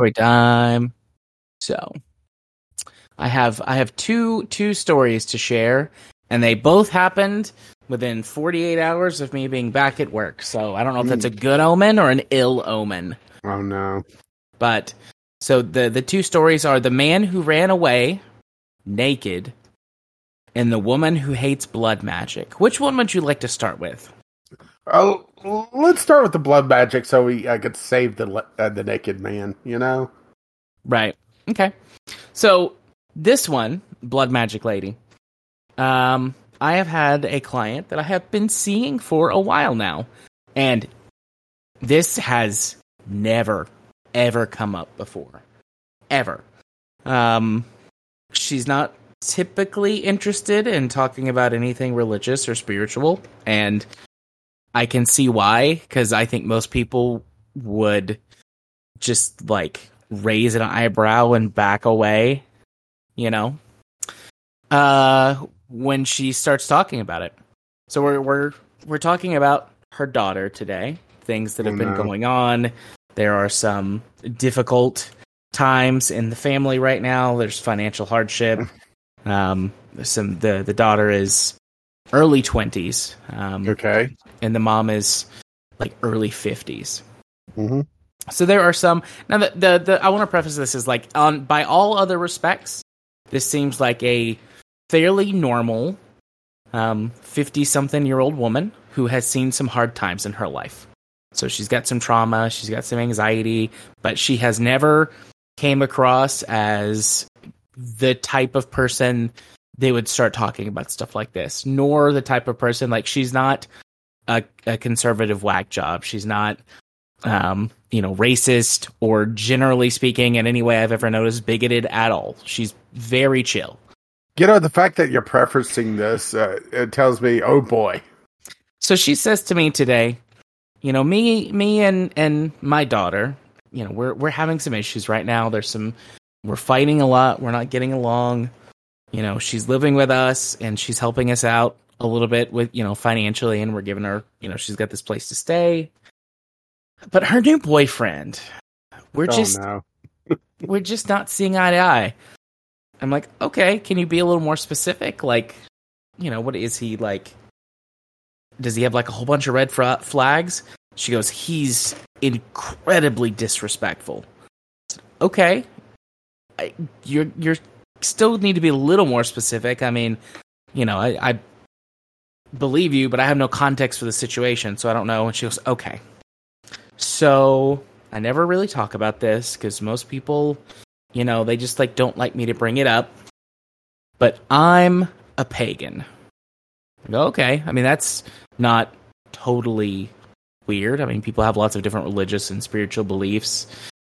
Story time. So, I have I have two two stories to share, and they both happened within 48 hours of me being back at work. So I don't know if that's a good omen or an ill omen. Oh no. But so the the two stories are the man who ran away naked and the woman who hates blood magic. Which one would you like to start with? Oh, let's start with the blood magic, so we I could save the uh, the naked man. You know. Right. Okay. So this one, blood magic lady. Um, I have had a client that I have been seeing for a while now, and this has never ever come up before, ever. Um, she's not typically interested in talking about anything religious or spiritual, and I can see why, because I think most people would just like raise an eyebrow and back away, you know. Uh when she starts talking about it. So we're we're we're talking about her daughter today, things that have Oh, been no. going on. There are some difficult times in the family right now. There's financial hardship. Um some the the daughter is early 20s. Um Okay. and the mom is like early 50s. hmm So there are some now the the, the I want to preface this is like on by all other respects, this seems like a fairly normal um 50 something year old woman who has seen some hard times in her life. So she's got some trauma, she's got some anxiety, but she has never came across as the type of person they would start talking about stuff like this, nor the type of person like she's not a, a conservative whack job. She's not um, you know, racist or generally speaking in any way I've ever noticed bigoted at all. She's very chill. You know the fact that you're preferencing this, uh, it tells me, oh boy. So she says to me today, you know, me me and and my daughter, you know, we're we're having some issues right now. There's some we're fighting a lot. We're not getting along. You know, she's living with us and she's helping us out a little bit with, you know, financially and we're giving her, you know, she's got this place to stay. But her new boyfriend, we're oh just no. we're just not seeing eye to eye. I'm like, okay, can you be a little more specific? Like, you know, what is he like? Does he have like a whole bunch of red flags? She goes, he's incredibly disrespectful. Okay, I, you're you're still need to be a little more specific. I mean, you know, I, I believe you, but I have no context for the situation, so I don't know. And she goes, okay. So I never really talk about this because most people, you know, they just like don't like me to bring it up. But I'm a pagan. I go, okay. I mean, that's not totally weird. I mean, people have lots of different religious and spiritual beliefs.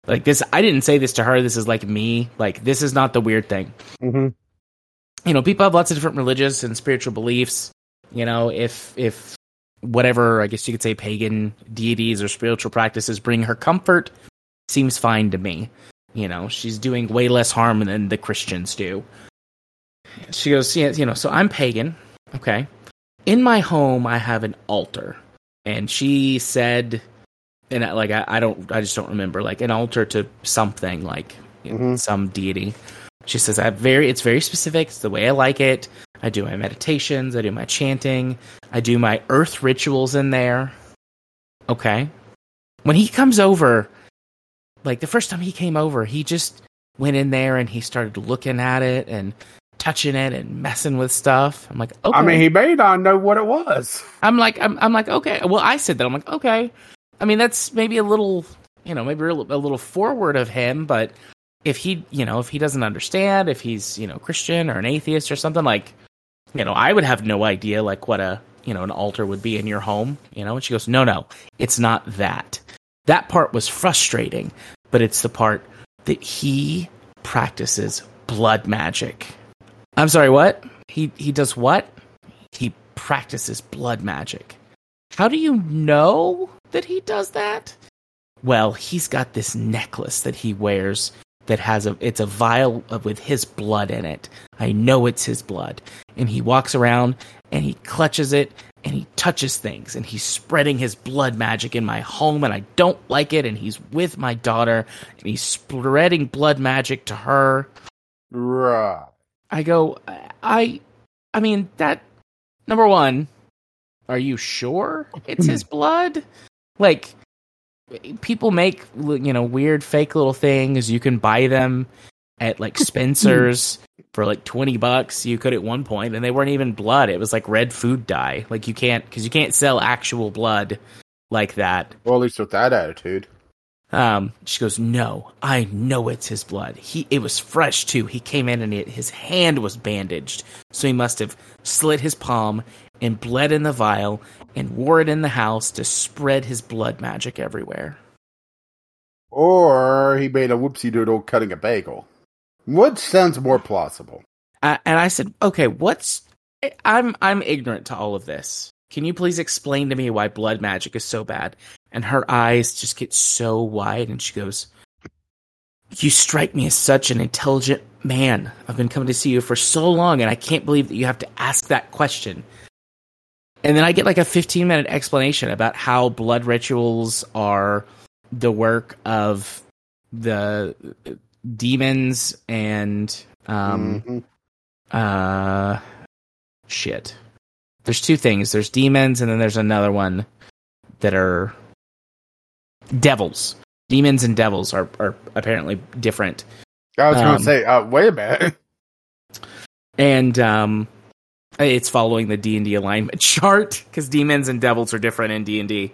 Like this, I didn't say this to her. This is like me. Like, this is not the weird thing. Hmm you know people have lots of different religious and spiritual beliefs. You know if if whatever i guess you could say pagan deities or spiritual practices bring her comfort seems fine to me. You know she's doing way less harm than the christians do. She goes yeah you know so i'm pagan okay. In my home i have an altar. And she said and I- like I, I don't i just don't remember like an altar to something like you know, Mhm. some deity she says I very it's very specific. It's the way I like it. I do my meditations, I do my chanting, I do my earth rituals in there. Okay. When he comes over, like the first time he came over, he just went in there and he started looking at it and touching it and messing with stuff. I'm like, okay. I mean, he may not know what it was. I'm like, I'm, I'm like, okay. Well, I said that. I'm like, okay. I mean, that's maybe a little, you know, maybe a little, forward of him, but if he, you know, if he doesn't understand, if he's, you know, Christian or an atheist or something, like, you know, I would have no idea, like, what a, you know, an altar would be in your home, you know? And she goes, no, no, it's not that. That part was frustrating, but it's the part that he practices blood magic. I'm sorry, what? He, he does what? He practices blood magic. How do you know that he does that? Well, he's got this necklace that he wears that has a it's a vial with his blood in it. I know it's his blood. And he walks around and he clutches it and he touches things and he's spreading his blood magic in my home and I don't like it and he's with my daughter and he's spreading blood magic to her. Right. I go, I, I mean that. Number one, are you sure it's his blood? Like, people make you know weird fake little things. You can buy them at like Spencer's for like 20 bucks. You could at one point and they weren't even blood. It was like red food dye. Like you can't because you can't sell actual blood like that. Well, at least with that attitude. um she goes no i know it's his blood. He it was fresh too. He came in and it, his hand was bandaged. So he must have slit his palm and bled in the vial and wore it in the house to spread his blood magic everywhere Or he made a whoopsie doodle cutting a bagel. What sounds more plausible? I, and I said, "Okay, what's I'm I'm ignorant to all of this. Can you please explain to me why blood magic is so bad?" And her eyes just get so wide, and she goes, "You strike me as such an intelligent man. I've been coming to see you for so long, and I can't believe that you have to ask that question." And then I get like a 15 minute explanation about how blood rituals are the work of the demons and um Mhm. uh shit there's two things there's demons and then there's another one that are devils demons and devils are, are apparently different I was going Um, to say, uh, wait a minute. and um it's following the d&d alignment chart because demons and devils are different in d&d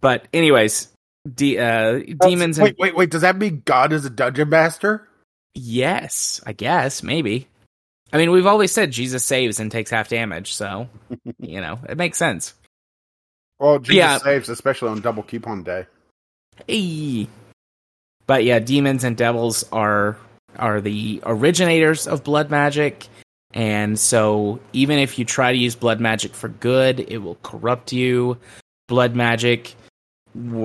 but anyways uh, demons and Wait, wait, wait. Does that mean God is a dungeon master? Yes, I guess maybe. I mean, we've always said Jesus saves and takes half damage, so you know it makes sense. Well, Jesus Yeah. saves, especially on double coupon day. Hey. But yeah, demons and devils are are the originators of blood magic, and so even if you try to use blood magic for good, it will corrupt you. Blood magic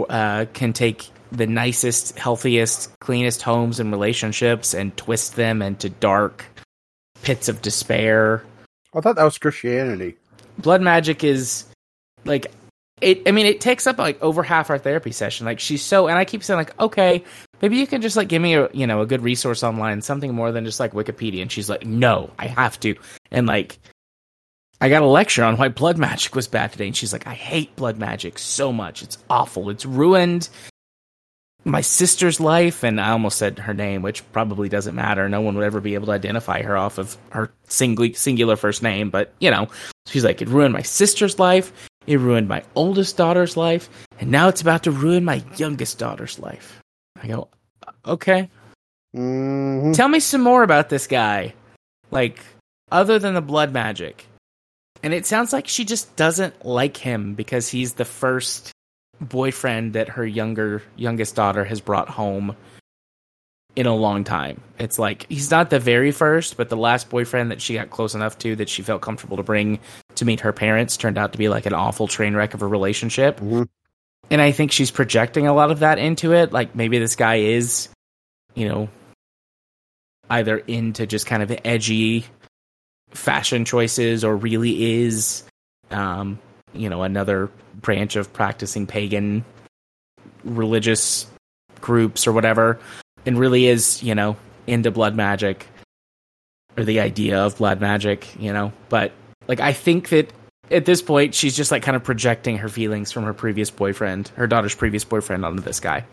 uh, can take the nicest, healthiest, cleanest homes and relationships and twist them into dark pits of despair. I thought that was Christianity. blood magic is like it i mean it takes up like over half our therapy session like she's so and i keep saying like okay maybe you can just like give me a you know a good resource online something more than just like wikipedia. And she's like no i have to. And like i got a lecture on why blood magic was bad today. And she's like i hate blood magic so much. It's awful. It's ruined my sister's life. And i almost said her name which probably doesn't matter. No one would ever be able to identify her off of her single singular first name. But you know She's like, it ruined my sister's life, it ruined my oldest daughter's life, and now it's about to ruin my youngest daughter's life. I go, okay. hmm Tell me some more about this guy. Like, other than the blood magic. And it sounds like she just doesn't like him because he's the first boyfriend that her younger youngest daughter has brought home in a long time. It's like he's not the very first, but the last boyfriend that she got close enough to that she felt comfortable to bring to meet her parents turned out to be like an awful train wreck of a relationship. Mhm. And I think she's projecting a lot of that into it. Like maybe this guy is, you know, either into just kind of edgy fashion choices or really is um, you know, another branch of practicing pagan religious groups or whatever, and really is, you know, into blood magic or the idea of blood magic, you know. But like I think that at this point she's just like kind of projecting her feelings from her previous boyfriend, her daughter's previous boyfriend onto this guy.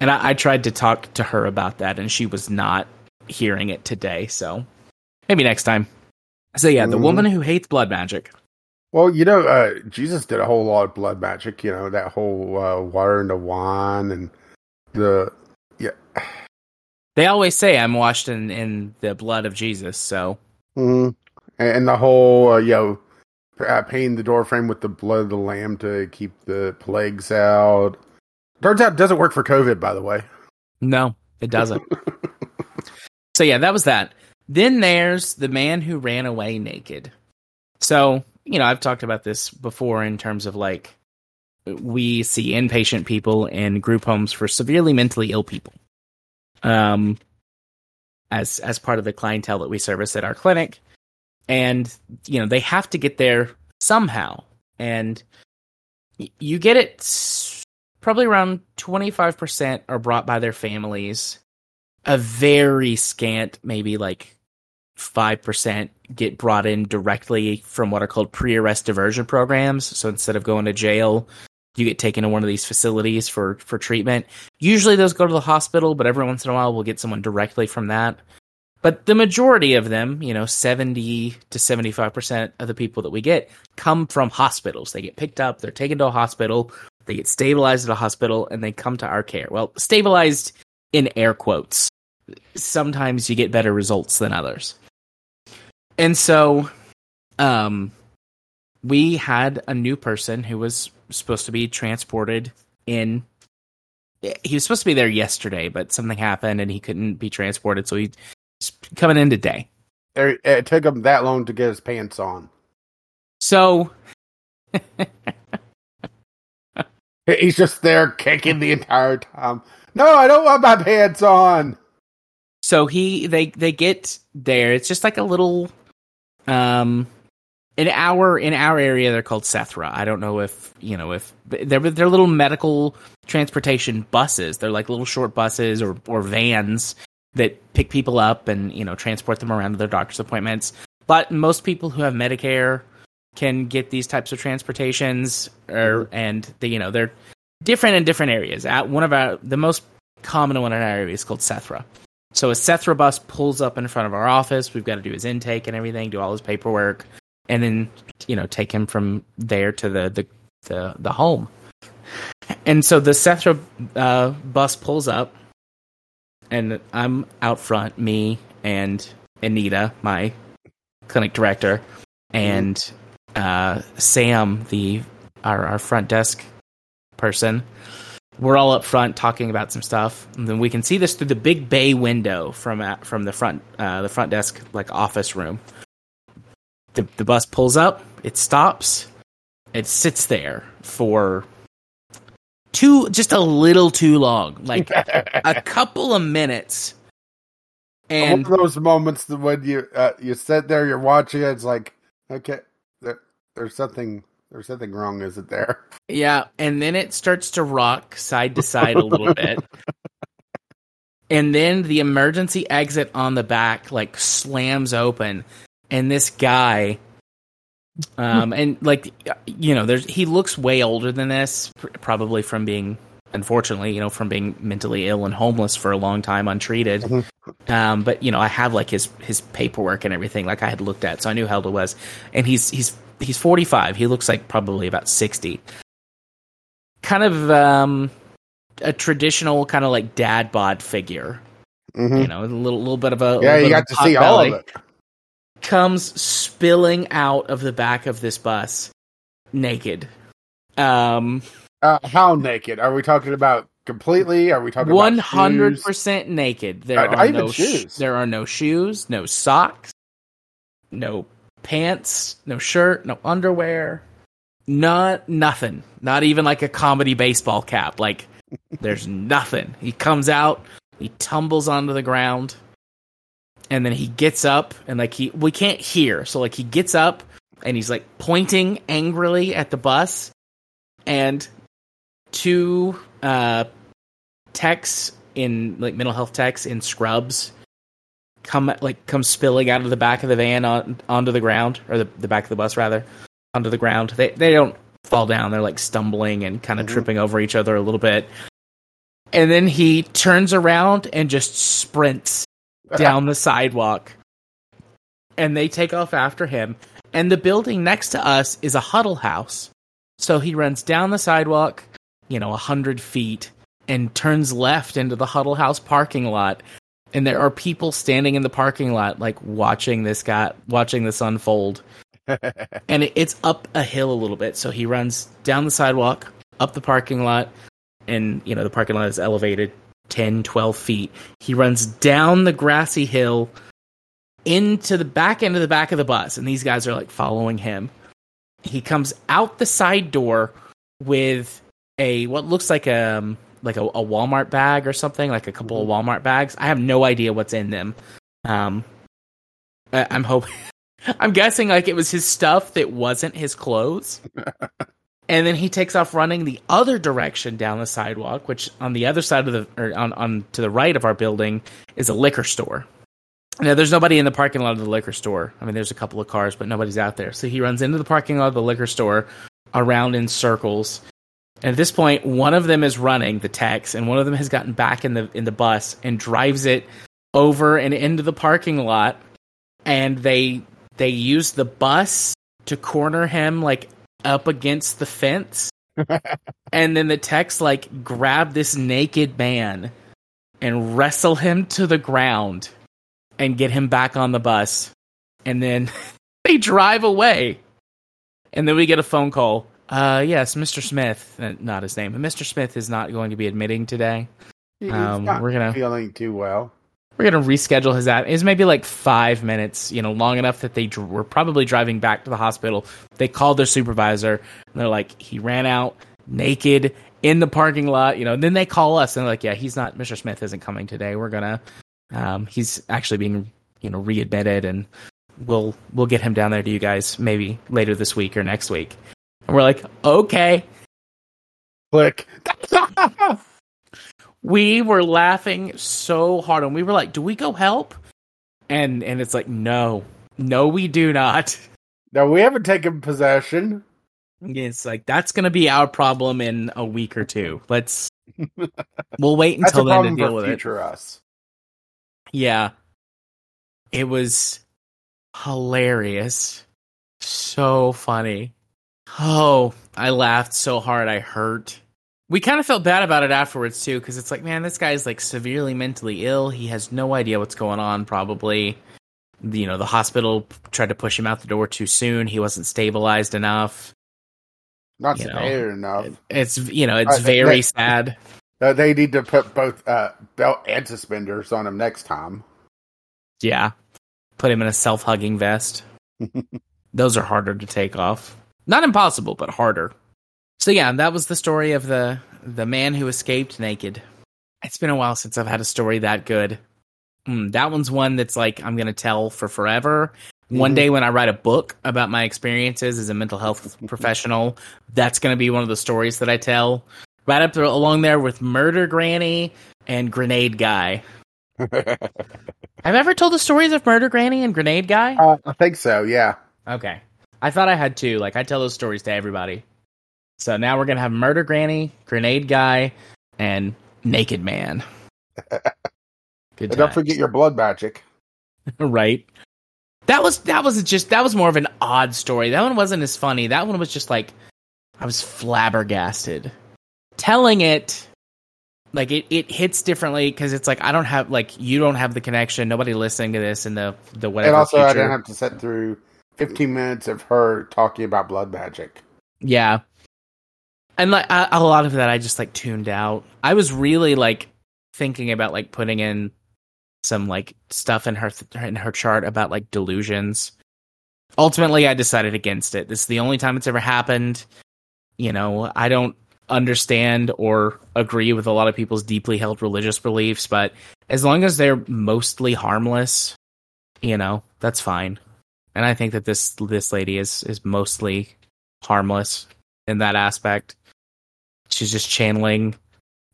And I, I tried to talk to her about that and she was not hearing it today, so maybe next time. So yeah, the Mhm. woman who hates blood magic. Well, you know, uh, Jesus did a whole lot of blood magic. You know, that whole uh, water into wine and the yeah. They always say I'm washed in, in the blood of Jesus, so And, and the whole, uh, you know, uh, painting the door frame with the blood of the lamb to keep the plagues out. Turns out it doesn't work for COVID, by the way. no, it doesn't. so yeah, that was that. Then there's the man who ran away naked. So, you know, I've talked about this before in terms of like we see inpatient people in group homes for severely mentally ill people. Um as as part of the clientele that we service at our clinic. And, you know, they have to get there somehow. And you get it probably around 25% are brought by their families. A very scant, maybe like 5% get brought in directly from what are called pre arrest diversion programs. So instead of going to jail, you get taken to one of these facilities for, for treatment. Usually those go to the hospital, but every once in a while we'll get someone directly from that. But the majority of them, you know, 70 to 75% of the people that we get come from hospitals. They get picked up, they're taken to a hospital, they get stabilized at a hospital, and they come to our care. Well, stabilized in air quotes. Sometimes you get better results than others. And so, um, we had a new person who was supposed to be transported in. He was supposed to be there yesterday, but something happened and he couldn't be transported, so he's coming in today. It it took him that long to get his pants on. So He's just there kicking the entire time. No, I don't want my pants on. so he they they get there. It's just like a little um in our in our area they're called Sethra. I don't know if you know if they're they're little medical transportation buses. They're like little short buses or or vans that pick people up and you know transport them around to their doctor's appointments. But most people who have Medicare can get these types of transportations, or and they you know they're different in different areas. At one of our the most common one in our area is called Sethra. So a Sethra bus pulls up in front of our office. We've got to do his intake and everything, do all his paperwork, and then you know take him from there to the the the, the home. And so the Sethra uh, bus pulls up, and I'm out front, me and Anita, my clinic director, and uh, Sam, the our, our front desk person. We're all up front talking about some stuff, and then we can see this through the big bay window from uh, from the front uh, the front desk like office room. The the bus pulls up, it stops, it sits there for too just a little too long, like a couple of minutes, and One of those moments that when you uh, you sit there, you're watching it. It's like, okay, there, there's something there's something wrong, is it there? Yeah, and then it starts to rock side to side a little bit. And then the emergency exit on the back like slams open and this guy um and like you know there's he looks way older than this probably from being unfortunately you know from being mentally ill and homeless for a long time untreated Mhm. um but you know i have like his his paperwork and everything like i had looked at so i knew how old it was and he's he's he's 45 he looks like probably about 60 kind of um a traditional kind of like dad bod figure Mhm. you know a little little bit of a Yeah, you got to see all of it. Comes spilling out of the back of this bus naked um Uh, how naked? Are we talking about completely? Are we talking about one hundred percent naked. There Uh, are no sh- shoes. there are no shoes, no socks, no pants, no shirt, no underwear, not nothing. Not even like a comedy baseball cap. Like there's nothing. He comes out, he tumbles onto the ground, and then he gets up and like he we can't hear. So like he gets up and he's like pointing angrily at the bus. And two uh techs in like mental health techs in scrubs come like come spilling out of the back of the van on, onto the ground or the, the back of the bus rather onto the ground. They they don't fall down. They're like stumbling and kind of Mhm. tripping over each other a little bit. And then he turns around and just sprints down the sidewalk. And they take off after him. And the building next to us is a huddle house. So he runs down the sidewalk you know a hundred feet and turns left into the huddle house parking lot. And there are people standing in the parking lot like watching this guy watching this unfold. And it's up a hill a little bit. So he runs down the sidewalk up the parking lot and you know the parking lot is elevated 10 12 feet he runs down the grassy hill into the back end of the back of the bus and these guys are like following him he comes out the side door with a what looks like a um, like a, a Walmart bag or something, like a couple of Walmart bags. I have no idea what's in them. Um, I, I'm hoping I'm guessing like it was his stuff that wasn't his clothes. and then he takes off running the other direction down the sidewalk, which on the other side of the or on, on to the right of our building is a liquor store. Now there's nobody in the parking lot of the liquor store. I mean there's a couple of cars, but nobody's out there. So he runs into the parking lot of the liquor store around in circles. And at this point, one of them is running the text, and one of them has gotten back in the in the bus and drives it over and into the parking lot. And they they use the bus to corner him like up against the fence. and then the text like grab this naked man and wrestle him to the ground and get him back on the bus. And then they drive away. And then we get a phone call. Uh, yes, Mr. Smith, uh, not his name, but Mr. Smith is not going to be admitting today. He's Um, not we're gonna- feeling too well. We're gonna reschedule his app. It's maybe like five minutes, you know, long enough that they dr- were probably driving back to the hospital. They called their supervisor, and they're like, he ran out naked in the parking lot, you know. Then they call us, and they're like, yeah, he's not. Mr. Smith isn't coming today. We're gonna, um, he's actually being, you know, readmitted, and we'll we'll get him down there to you guys maybe later this week or next week. And we're like, okay. Click. we were laughing so hard and we were like do we go help? And and it's like no. No we do not. No, we haven't taken possession. it's like that's gonna be our problem in a week or two. Let's we'll wait until then to deal with it. future us. yeah. It was hilarious. So funny. Oh i laughed so hard i hurt we kind of felt bad about it afterwards too because it's like man this guy's like severely mentally ill. He has no idea what's going on probably. You know the hospital tried to push him out the door too soon. He wasn't stabilized enough. Not You know, enough. it's you know it's Uh, very that- sad. Uh, they need to put both uh, belt and suspenders on him next time. yeah. Put him in a self-hugging vest. Those are harder to take off. Not impossible but harder so yeah that was the story of the the man who escaped naked it's been a while since i've had a story that good mm, that one's one that's like i'm gonna tell for forever one Mhm. day when i write a book about my experiences as a mental health professional that's gonna be one of the stories that i tell right up there, along there with murder granny and grenade guy have i ever told the stories of murder granny and grenade guy Uh, I think so. Yeah. Okay. I thought I had two. Like I tell those stories to everybody. So now we're gonna have Murder Granny, Grenade Guy, and Naked Man. Good And don't forget your blood magic. right? That was that was just that was more of an odd story. That one wasn't as funny. That one was just like I was flabbergasted. Telling it like it, it hits differently because it's like I don't have like you don't have the connection. Nobody listening to this in the the whatever. and also, I future. didn't have to sit through 15 minutes of her talking about blood magic. Yeah. And like lot of that I just like tuned out. I was really like thinking about like putting in some like stuff in her in her chart about like delusions. Ultimately I decided against it. This is the only time it's ever happened. You know, I don't understand or agree with a lot of people's deeply held religious beliefs, but as long as they're mostly harmless, you know, that's fine. And I think that this this lady is is mostly harmless in that aspect. She's just channeling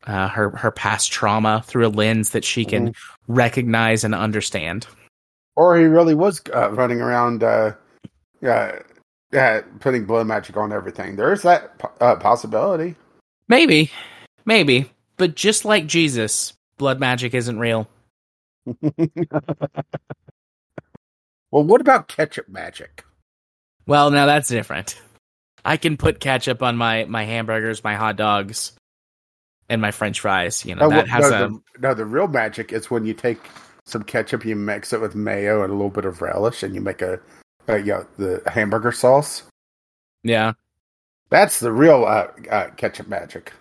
uh, her her past trauma through a lens that she can recognize and understand. Or he really was uh, running around, uh, yeah, yeah, putting blood magic on everything. There's that uh, possibility. Maybe, maybe, but just like Jesus, blood magic isn't real. well, what about ketchup magic? Well, now that's different. I can put ketchup on my my hamburgers, my hot dogs, and my French fries. You know No, that no, has a the, no, the real magic is when you take some ketchup, you mix it with mayo and a little bit of relish, and you make a, uh, yeah, the hamburger sauce. yeah. That's the real uh, uh, ketchup magic.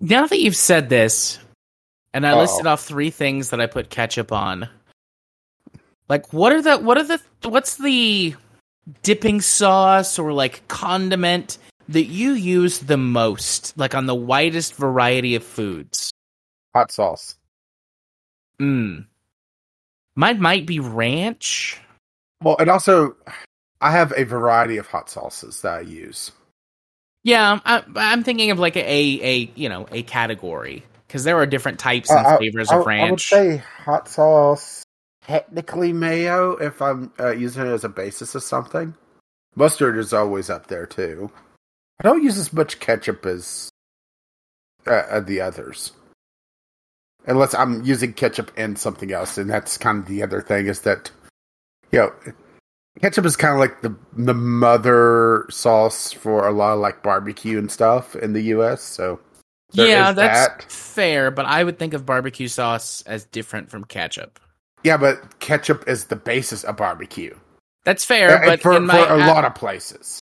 Now that you've said this, and I Uh-oh. listed off three things that I put ketchup on, like what are the what are the what's the dipping sauce or like condiment that you use the most, like on the widest variety of foods? Hot sauce. Mm. Mine might be ranch. Well, and also, I have a variety of hot sauces that I use. Yeah, I, I'm thinking of like a, a you know a category because there are different types and Uh, flavors I, of I would say hot sauce, technically mayo, if I'm uh, using it as a basis of something. Mustard is always up there too. I don't use as much ketchup as uh, uh, the others, unless I'm using ketchup and something else, and that's kind of the other thing is that you know ketchup is kind of like the the mother sauce for a lot of like barbecue and stuff in the U.S. So yeah, that's that. fair, but I would think of barbecue sauce as different from ketchup. Yeah, but ketchup is the basis of barbecue. That's fair, Uh, but for, in my a a- lot of places.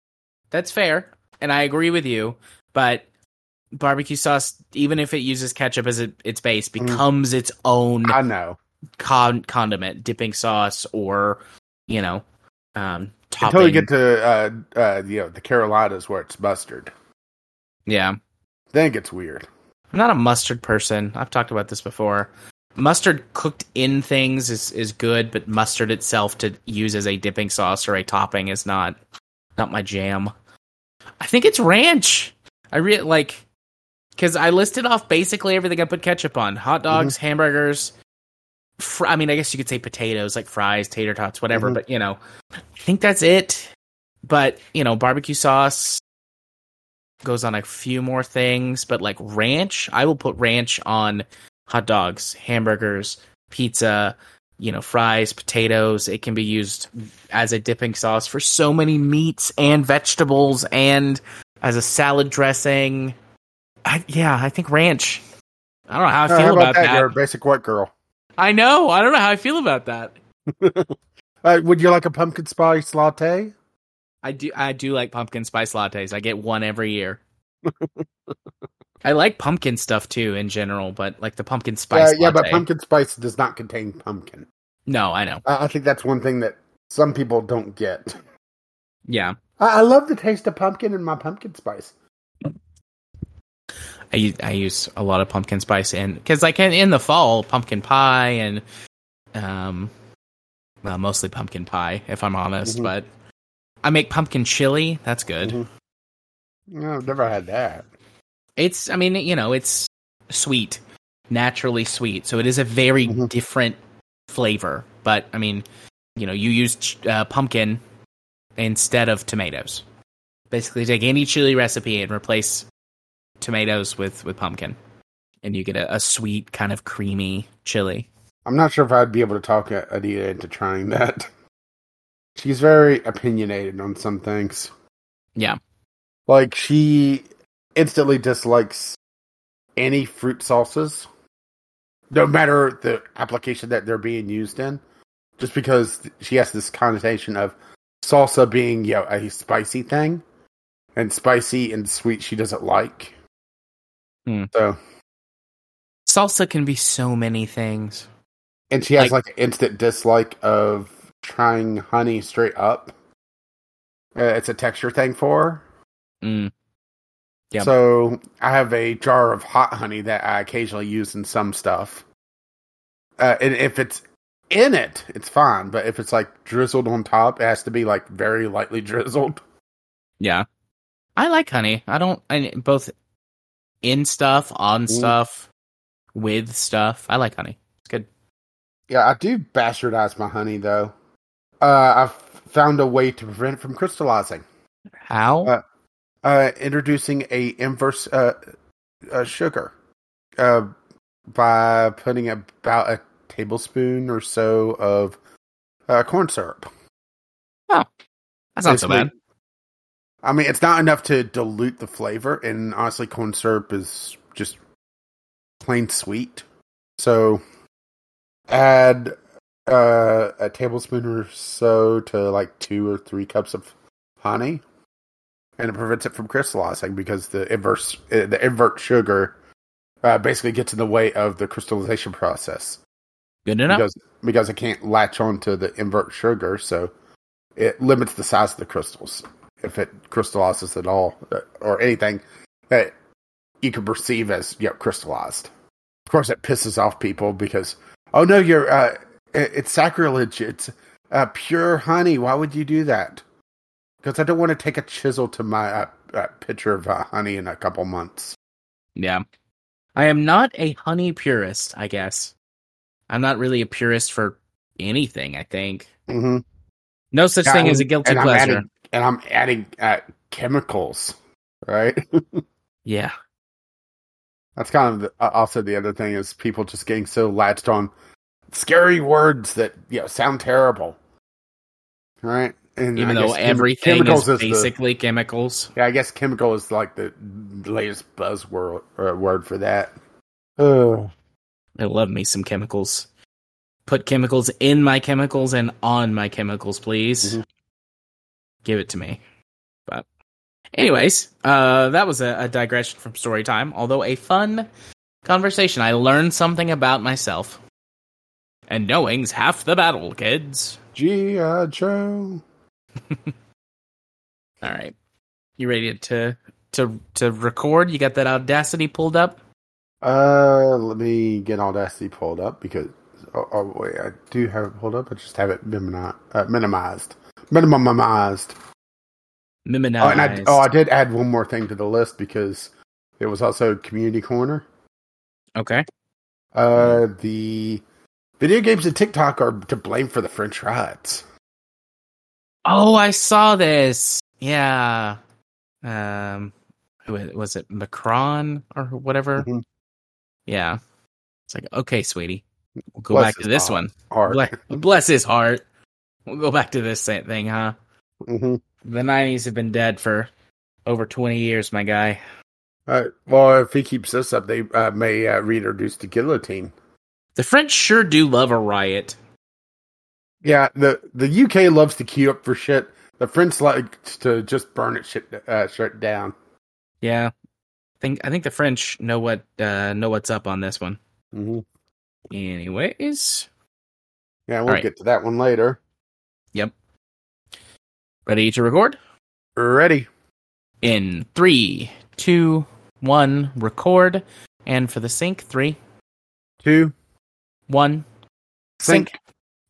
That's fair, and I agree with you. But barbecue sauce, even if it uses ketchup as it, its base, Mm. becomes its own I know. con- condiment, dipping sauce, or you know, um, topping. Until you get to uh, uh, you know the Carolinas where it's mustard, yeah, then it gets weird. I'm not a mustard person. I've talked about this before. Mustard cooked in things is is good, but mustard itself to use as a dipping sauce or a topping is not not my jam. I think it's ranch. I really like because I listed off basically everything I put ketchup on: hot dogs, hamburgers. Fr- I mean, I guess you could say potatoes, like fries, tater tots, whatever. Mhm. But you know, I think that's it. But you know, barbecue sauce goes on a few more things. But like ranch, I will put ranch on hot dogs, hamburgers, pizza, you know, fries, potatoes. It can be used as a dipping sauce for so many meats and vegetables and as a salad dressing. I, yeah, I think ranch. I don't know how I Uh, feel how about, that. You're a basic white girl. I know. I don't know how I feel about that. Uh, would you like a pumpkin spice latte? I do. I do like pumpkin spice lattes. I get one every year. I like pumpkin stuff too in general, but like the pumpkin spice. yeah, but pumpkin spice does not contain pumpkin. No, I know. I I think that's one thing that some people don't get. Yeah, I, I love the taste of pumpkin in my pumpkin spice. I use, I use a lot of pumpkin spice in because like in, in the fall, pumpkin pie and um, well, mostly pumpkin pie if I'm honest. Mhm. But I make pumpkin chili. That's good. Mhm. No, I've never had that. It's, I mean, you know, it's sweet, naturally sweet. So it is a very Mhm. different flavor. But I mean, you know, you use uh, pumpkin instead of tomatoes. Basically, take any chili recipe and replace tomatoes with with pumpkin, and you get a, a sweet kind of creamy chili. I'm not sure if I'd be able to talk Adita into trying that. She's very opinionated on some things. Yeah. Like she instantly dislikes any fruit sauces, no matter the application that they're being used in, just because she has this connotation of salsa being you know, a spicy thing, and spicy and sweet she doesn't like. Hmm. So, Salsa can be so many things. and she has Like- like, an instant dislike of trying honey straight up. Uh, it's a texture thing for her. Mm. Yep. So I have a jar of hot honey that I occasionally use in some stuff. Uh, and if it's in it, it's fine. But if it's like drizzled on top, it has to be like very lightly drizzled. Yeah, I like honey. I don't. I both in stuff, on Mm. stuff, with stuff. I like honey. It's good. Yeah, I do bastardize my honey though. Uh, I've found a way to prevent it from crystallizing. How? Uh, Uh, introducing a inverse uh, uh, sugar uh, by putting about a tablespoon or so of uh, corn syrup. Oh, That's not so bad. I mean, it's not enough to dilute the flavor, and honestly, corn syrup is just plain sweet. So, add uh, a tablespoon or so to like two or three cups of honey, and it prevents it from crystallizing because the inverse uh, the invert sugar uh, basically gets in the way of the crystallization process Good enough. because because it can't latch onto the invert sugar, so it limits the size of the crystals if it crystallizes at all uh, or anything that you can perceive as you know, crystallized. Of course, it pisses off people because oh no, you're uh, it- it's sacrilege. It's uh, pure honey. Why would you do that? Because I don't want to take a chisel to my uh, uh, pitcher of uh, honey in a couple months. Yeah. I am not a honey purist, I guess. I'm not really a purist for anything, I think. Mm-hmm. No such thing as a guilty and I'm pleasure. adding, and I'm adding uh, chemicals, right? Yeah. That's kind of the, uh, also the other thing is people just getting so latched on scary words that you know sound terrible, right? And Even I though guess chem- everything chemicals is the- basically chemicals. yeah, I guess chemical is like the latest buzzword uh, word for that. Oh, I love me some chemicals. Put chemicals in my chemicals and on my chemicals, please. Mhm. Give it to me. But, anyways, uh, that was a, a digression from story time. Although a fun conversation, I learned something about myself. And knowing's half the battle, kids. G.I. Joe. All right, you ready to to to record? You got that Audacity pulled up? Uh, let me get Audacity pulled up because oh, oh wait, I do have it pulled up. I just have it uh, minimized, minimized. Miminized. Oh, and I, oh, I did add one more thing to the list because it was also community corner. okay. Uh, the video games and TikTok are to blame for the French riots. Oh, I saw this. Yeah. Um, who was it? Macron or whatever. Mhm. Yeah. It's like okay, sweetie, we'll go Bless back to this heart. one. Art. Bless, his heart. We'll go back to this thing, huh? Mhm. The '90s have been dead for over 20 years, my guy. Uh, well, if he keeps this up, they uh, may uh, reintroduce the guillotine. The French sure do love a riot. Yeah, the the UK loves to queue up for shit. The French like to just burn it shit uh, shut down. Yeah. I think I think the French know what uh know what's up on this one. Mm-hmm. Anyways, Yeah, we'll Alright. get to that one later. Yep. Ready to record? Ready? in three, two, one, record. And for the sync, three, two, one, sync. Sync.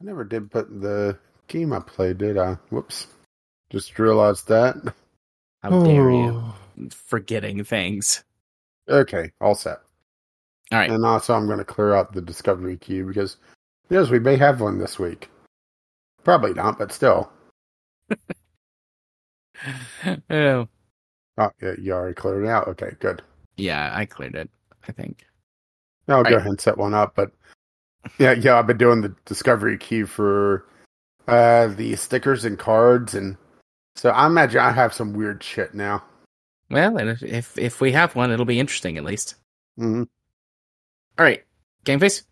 I never did put the game I played, did I? Whoops. Just realized that. How dare you? Oh. Forgetting things. Okay, all set. All right. And also, I'm going to clear out the discovery queue because, yes, we may have one this week. Probably not, but still. oh, Oh, yeah, you already cleared it out. Okay, good. yeah, I cleared it. I think. I'll go Right. ahead and set one up. But yeah, yeah, I've been doing the discovery queue for uh the stickers and cards, and so I imagine I have some weird shit now. Well, and if if, if we have one, it'll be interesting at least. hmm All right, game face.